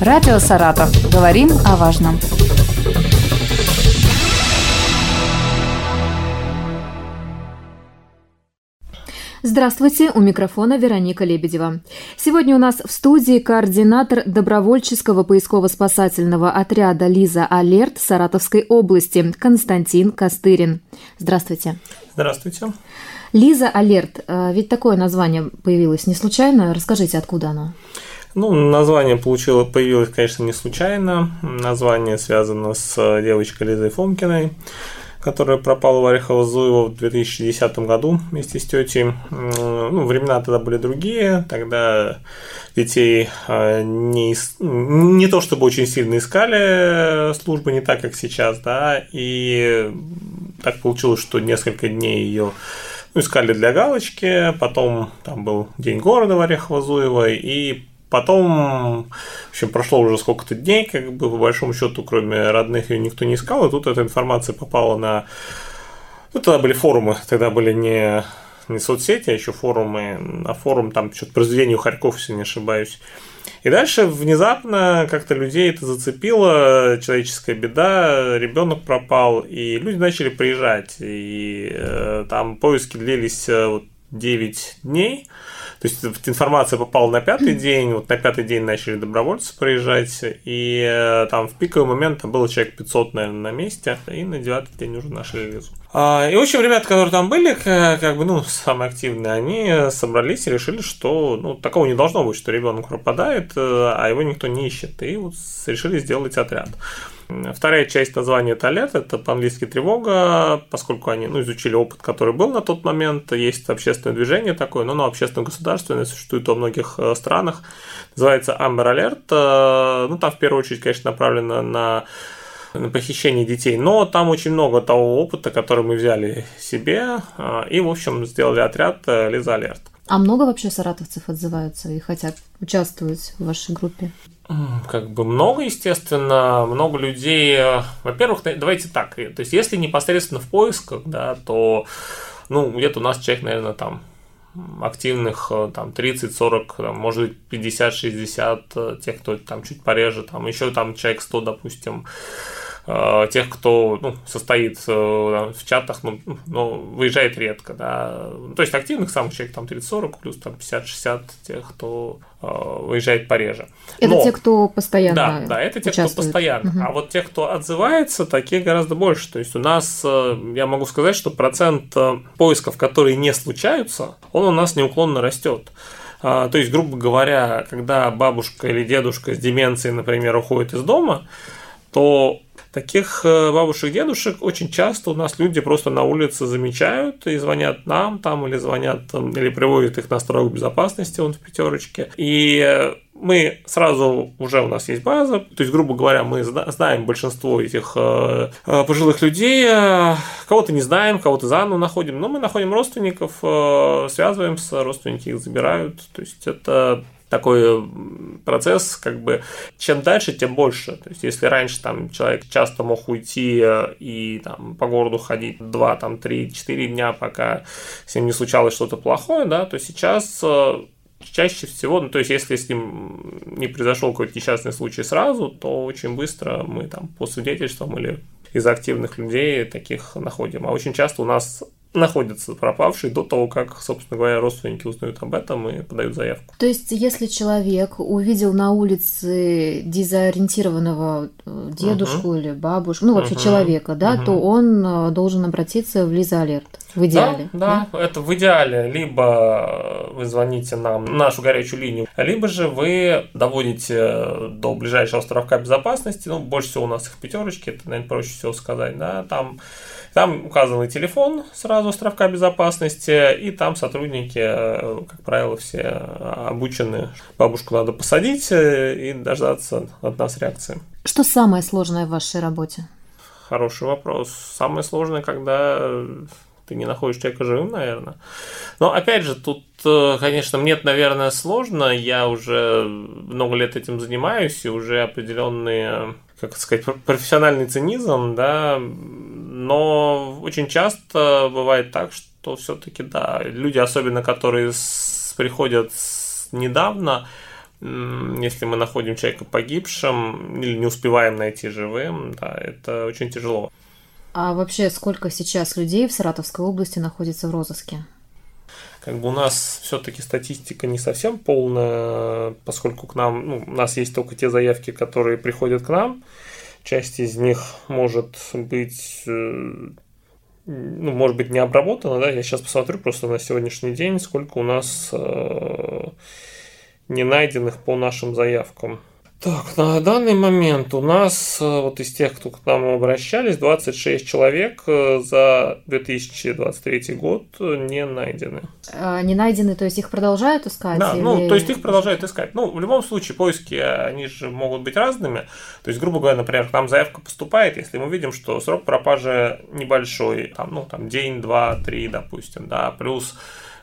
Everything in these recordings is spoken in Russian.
Радио «Саратов». Говорим о важном. Здравствуйте, у микрофона Вероника Лебедева. Сегодня у нас в студии координатор добровольческого поисково-спасательного отряда «Лиза Алерт» Саратовской области Константин Костырин. Здравствуйте. Здравствуйте. «Лиза Алерт», э, ведь такое название появилось не случайно. Расскажите, откуда оно? Ну, название получило, появилось, конечно, не случайно. Название связано с девочкой Лизой Фомкиной которая пропала в Орехово-Зуево в 2010 году вместе с тетей. Ну, времена тогда были другие, тогда детей а, не, не то чтобы очень сильно искали службы, не так, как сейчас, да, и так получилось, что несколько дней ее ну, искали для галочки, потом там был День города в Орехово-Зуево, и Потом, в общем, прошло уже сколько-то дней, как бы по большому счету, кроме родных, ее никто не искал, и тут эта информация попала на... Ну, тогда были форумы, тогда были не, не соцсети, а еще форумы, на форум там что-то произведение у Харьков, если не ошибаюсь. И дальше внезапно как-то людей это зацепило, человеческая беда, ребенок пропал, и люди начали приезжать, и э, там поиски длились э, вот 9 дней, то есть информация попала на пятый день, вот на пятый день начали добровольцы проезжать, и э, там в пиковый момент там было человек 500, наверное, на месте, и на девятый день уже нашли Лизу. А, и, в общем, ребята, которые там были, как бы, ну, самые активные, они собрались и решили, что, ну, такого не должно быть, что ребенок пропадает, э, а его никто не ищет, и вот решили сделать отряд. Вторая часть названия это алерт, это по-английски тревога, поскольку они ну, изучили опыт, который был на тот момент. Есть общественное движение такое, но оно общественно государственное, существует во многих э, странах. Называется Amber Alert. Э, ну, там в первую очередь, конечно, направлено на на похищение детей, но там очень много того опыта, который мы взяли себе, э, и, в общем, сделали отряд Лиза Алерт. А много вообще саратовцев отзываются и хотят участвовать в вашей группе? Как бы много, естественно, много людей. Э, во-первых, давайте так, то есть если непосредственно в поисках, да, то ну, где-то у нас человек, наверное, там активных э, там 30-40, может быть 50-60, э, тех, кто там чуть пореже, там еще там человек 100, допустим, Э, тех, кто ну, состоит э, в чатах, ну, ну, выезжает редко, да. То есть активных самых человек там 30-40, плюс там 50-60 тех, кто э, выезжает пореже. Это Но, те, кто постоянно Да, да, это те, участвует. кто постоянно. Угу. А вот тех, кто отзывается, таких гораздо больше. То есть у нас, я могу сказать, что процент поисков, которые не случаются, он у нас неуклонно растет. То есть, грубо говоря, когда бабушка или дедушка с деменцией, например, уходит из дома, то Таких э, бабушек, дедушек очень часто у нас люди просто на улице замечают и звонят нам там или звонят там, или приводят их на стройку безопасности, он в пятерочке. И э, мы сразу уже у нас есть база, то есть, грубо говоря, мы знаем большинство этих э, пожилых людей, кого-то не знаем, кого-то заново находим, но мы находим родственников, связываемся, родственники их забирают, то есть это такой процесс, как бы, чем дальше, тем больше. То есть, если раньше там человек часто мог уйти э, и там по городу ходить 2, там, 3, 4 дня, пока с ним не случалось что-то плохое, да, то сейчас э, чаще всего, ну, то есть, если с ним не произошел какой-то несчастный случай сразу, то очень быстро мы там по свидетельствам или из активных людей таких находим. А очень часто у нас находится пропавший до того, как, собственно говоря, родственники узнают об этом и подают заявку. То есть, если человек увидел на улице дезориентированного э, дедушку uh-huh. или бабушку, ну вообще uh-huh. человека, да, uh-huh. то он э, должен обратиться в Лиза Алерт. В идеале. Да, да, да, это в идеале. Либо вы звоните нам на нашу горячую линию, либо же вы доводите до ближайшего островка безопасности. Ну, больше всего у нас их пятерочки, это, наверное, проще всего сказать, да, там там указанный телефон сразу островка безопасности, и там сотрудники, э, как правило, все обучены. Бабушку надо посадить э, и дождаться от нас реакции. Что самое сложное в вашей работе? Хороший вопрос. Самое сложное, когда ты не находишь человека живым, наверное. Но опять же, тут, э, конечно, мне наверное, сложно. Я уже много лет этим занимаюсь, и уже определенные как сказать, профессиональный цинизм, да, но очень часто бывает так, что все-таки, да, люди, особенно которые с, приходят с, недавно, если мы находим человека погибшим или не успеваем найти живым, да, это очень тяжело. А вообще сколько сейчас людей в Саратовской области находится в розыске? Как бы у нас все-таки статистика не совсем полная, поскольку к нам, ну, у нас есть только те заявки, которые приходят к нам. Часть из них может быть э, ну, может быть, не обработано, да, я сейчас посмотрю просто на сегодняшний день, сколько у нас э, не найденных по нашим заявкам. Так, на данный момент у нас, э, вот из тех, кто к нам обращались, 26 человек э, за 2023 год не найдены. А, не найдены, то есть их продолжают искать? Да, или... ну, то есть их продолжают искать. Ну, в любом случае, поиски, они же могут быть разными. То есть, грубо говоря, например, к нам заявка поступает, если мы видим, что срок пропажи небольшой, там, ну, там, день, два, три, допустим, да, плюс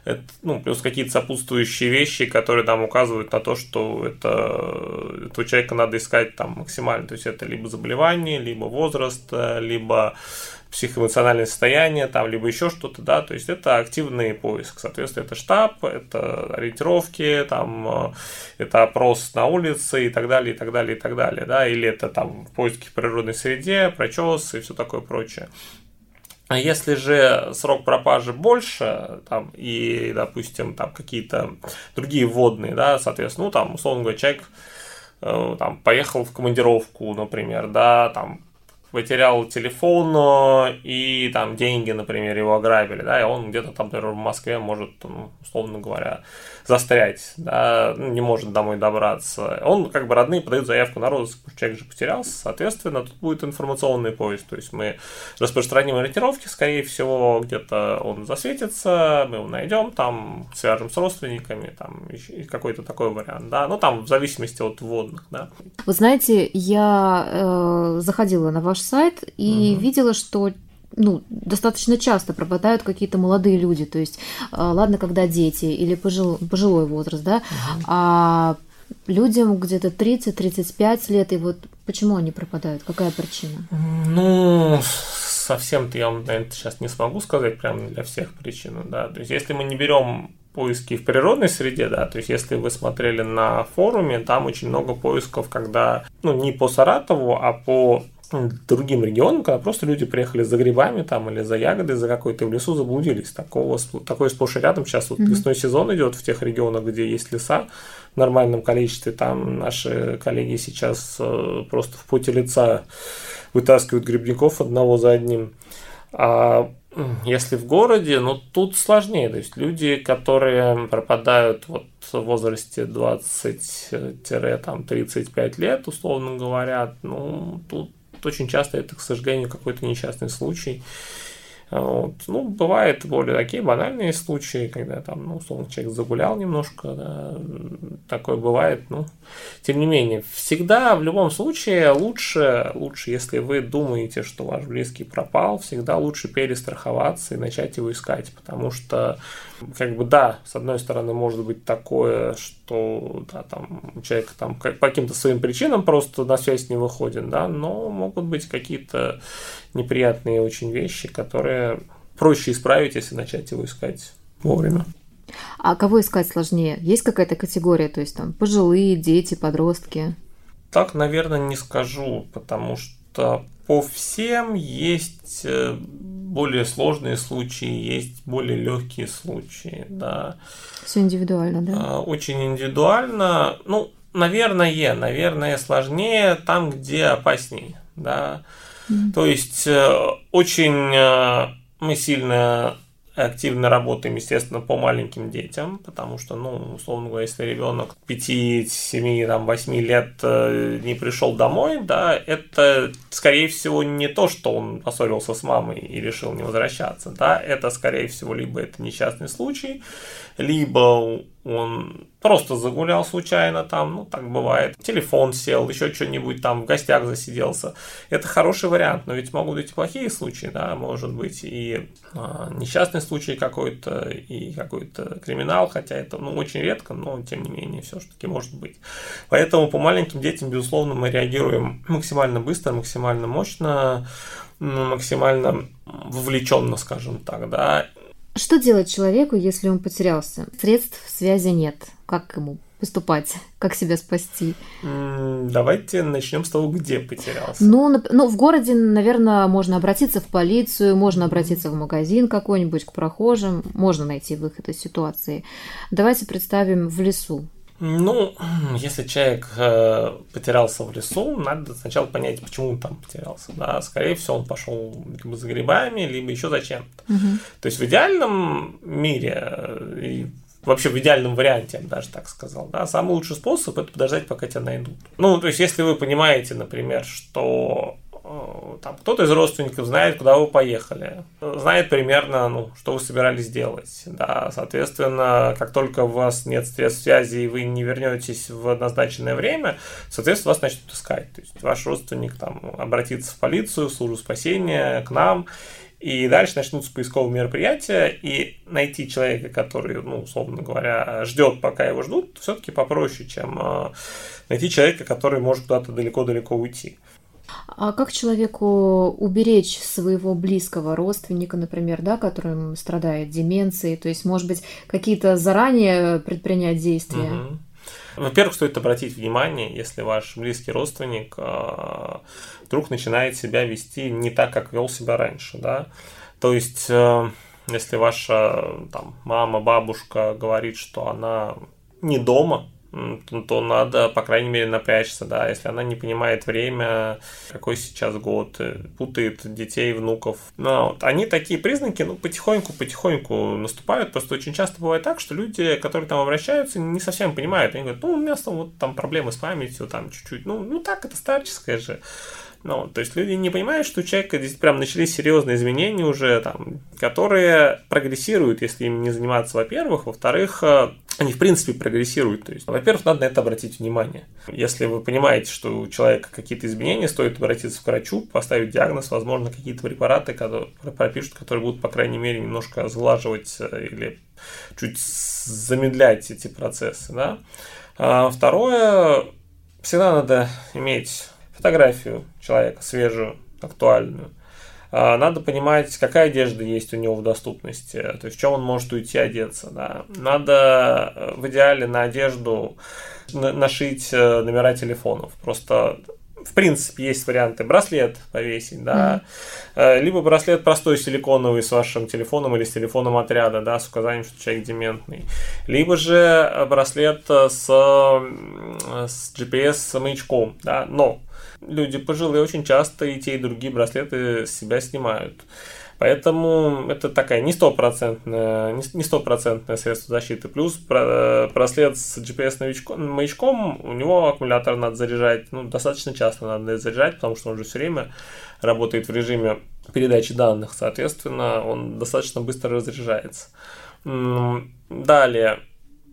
это, ну, плюс какие-то сопутствующие вещи, которые там указывают на то, что это, этого человека надо искать там максимально. То есть это либо заболевание, либо возраст, либо психоэмоциональное состояние, там, либо еще что-то, да, то есть это активный поиск, соответственно, это штаб, это ориентировки, там, это опрос на улице и так далее, и так далее, и так далее, да, или это там поиски в природной среде, прочес и все такое прочее. А если же срок пропажи больше, там, и, допустим, там какие-то другие водные, да, соответственно, ну, там, условно говоря, человек э, там, поехал в командировку, например, да, там, потерял телефон и там деньги, например, его ограбили, да, и он где-то там, например, в Москве может, ну, условно говоря, застрять, да, ну, не может домой добраться. Он, как бы, родные подают заявку на розыск, человек же потерялся, соответственно, тут будет информационный поиск, то есть мы распространим ориентировки, скорее всего, где-то он засветится, мы его найдем, там, свяжем с родственниками, там, какой-то такой вариант, да, ну, там, в зависимости от вводных, да. Вы знаете, я э, заходила на ваш сайт и угу. видела, что ну, достаточно часто пропадают какие-то молодые люди. То есть, а, ладно, когда дети или пожил, пожилой возраст, да, угу. а людям где-то 30-35 лет, и вот почему они пропадают? Какая причина? Ну, совсем-то я вам, наверное, сейчас не смогу сказать прямо для всех причин, да. То есть, если мы не берем поиски в природной среде, да, то есть если вы смотрели на форуме, там очень много поисков, когда, ну, не по Саратову, а по другим регионам, когда просто люди приехали за грибами там или за ягодой, за какой-то в лесу заблудились. Такого, такое сплошь и рядом. Сейчас вот mm-hmm. лесной сезон идет в тех регионах, где есть леса в нормальном количестве. Там наши коллеги сейчас э, просто в поте лица вытаскивают грибников одного за одним. А если в городе, ну тут сложнее. То есть люди, которые пропадают вот в возрасте 20-35 лет, условно говоря, ну тут очень часто это, к сожалению, какой-то несчастный случай. Вот. Ну, бывают более такие банальные случаи, когда там, ну, условно, человек загулял немножко, да, такое бывает, ну, тем не менее, всегда, в любом случае, лучше, лучше, если вы думаете, что ваш близкий пропал, всегда лучше перестраховаться и начать его искать, потому что, как бы, да, с одной стороны, может быть такое, что, да, там, человек там по каким-то своим причинам просто на связь не выходит, да, но могут быть какие-то неприятные очень вещи, которые проще исправить, если начать его искать вовремя. А кого искать сложнее? Есть какая-то категория, то есть там пожилые, дети, подростки? Так, наверное, не скажу, потому что по всем есть э, более сложные случаи, есть более легкие случаи, да. Все индивидуально, да? А, очень индивидуально. Ну, наверное, наверное, сложнее там, где опаснее, да. То есть э, очень э, мы сильно активно работаем, естественно, по маленьким детям, потому что, ну, условно говоря, если ребенок 5, 7, там, 8 лет э, не пришел домой, да, это, скорее всего, не то, что он поссорился с мамой и решил не возвращаться, да, это, скорее всего, либо это несчастный случай, либо он просто загулял случайно там, ну так бывает, телефон сел, еще что-нибудь там в гостях засиделся. Это хороший вариант, но ведь могут быть и плохие случаи, да, может быть и а, несчастный случай какой-то, и какой-то криминал, хотя это ну, очень редко, но тем не менее все-таки может быть. Поэтому по маленьким детям, безусловно, мы реагируем максимально быстро, максимально мощно, максимально вовлеченно, скажем так, да, что делать человеку, если он потерялся? Средств связи нет. Как ему поступать? Как себя спасти? Давайте начнем с того, где потерялся. Ну, ну, в городе, наверное, можно обратиться в полицию, можно обратиться в магазин какой-нибудь, к прохожим, можно найти выход из ситуации. Давайте представим в лесу. Ну, если человек э, потерялся в лесу, надо сначала понять, почему он там потерялся. Да, скорее всего, он пошел либо за грибами, либо еще за чем-то. Угу. То есть в идеальном мире э, и вообще в идеальном варианте, я бы даже так сказал, да, самый лучший способ это подождать, пока тебя найдут. Ну, то есть, если вы понимаете, например, что Э, там кто-то из родственников знает, куда вы поехали, знает примерно, ну, что вы собирались делать, да, соответственно, как только у вас нет средств связи и вы не вернетесь в назначенное время, соответственно, вас начнут искать, то есть ваш родственник там обратится в полицию, в службу спасения, к нам, и дальше начнутся поисковые мероприятия, и найти человека, который, ну, условно говоря, ждет, пока его ждут, все-таки попроще, чем э, найти человека, который может куда-то далеко-далеко уйти. А как человеку уберечь своего близкого родственника, например, да, который страдает деменцией? То есть, может быть, какие-то заранее предпринять действия? Угу. Во-первых, стоит обратить внимание, если ваш близкий родственник э, вдруг начинает себя вести не так, как вел себя раньше, да. То есть, э, если ваша там, мама, бабушка говорит, что она не дома, то надо, по крайней мере, напрячься, да, если она не понимает время, какой сейчас год, э, путает детей, внуков. Но вот они такие признаки, ну, потихоньку-потихоньку наступают, просто очень часто бывает так, что люди, которые там обращаются, не совсем понимают, они говорят, ну, у меня вот там проблемы с памятью, там чуть-чуть, ну, ну так, это старческое же. Ну, то есть люди не понимают, что у человека здесь прям начались серьезные изменения уже, там, которые прогрессируют, если им не заниматься, во-первых. Во-вторых, э, они в принципе прогрессируют. То есть, во-первых, надо на это обратить внимание. Если вы понимаете, что у человека какие-то изменения, стоит обратиться к врачу, поставить диагноз, возможно, какие-то препараты которые пропишут, которые будут, по крайней мере, немножко сглаживать э, или чуть замедлять эти процессы. Да? А второе, всегда надо иметь фотографию человека свежую, актуальную. А, надо понимать, какая одежда есть у него в доступности, то есть в чем он может уйти одеться. Да. Надо э, в идеале на одежду нашить э, номера телефонов. Просто в принципе, есть варианты браслет повесить, да, mm-hmm. либо браслет простой силиконовый с вашим телефоном или с телефоном отряда, да, с указанием, что человек дементный, либо же браслет с, с GPS-маячком, да, но люди пожилые очень часто и те, и другие браслеты с себя снимают. Поэтому это такая не стопроцентная, не стопроцентное средство защиты. Плюс браслет с GPS-маячком, у него аккумулятор надо заряжать, ну, достаточно часто надо заряжать, потому что он же все время работает в режиме передачи данных, соответственно, он достаточно быстро разряжается. Далее,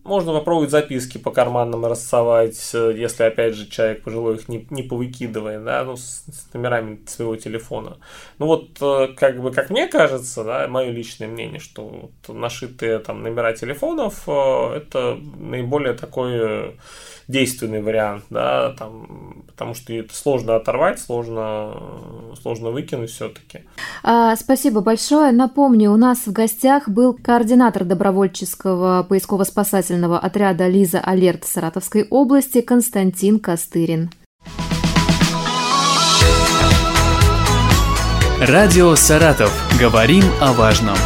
можно попробовать записки по карманам рассовать, э, если, опять же, человек пожилой их не, не повыкидывает, да, ну, с, с номерами своего телефона. Ну, вот, э, как бы, как мне кажется, да, мое личное мнение, что вот нашитые там номера телефонов, э, это наиболее такой действенный вариант, да, там, потому что это сложно оторвать, сложно, сложно выкинуть все-таки. А, спасибо большое. Напомню, у нас в гостях был координатор добровольческого поисково-спасательного отряда «Лиза Алерт» Саратовской области Константин Костырин. Радио «Саратов». Говорим о важном.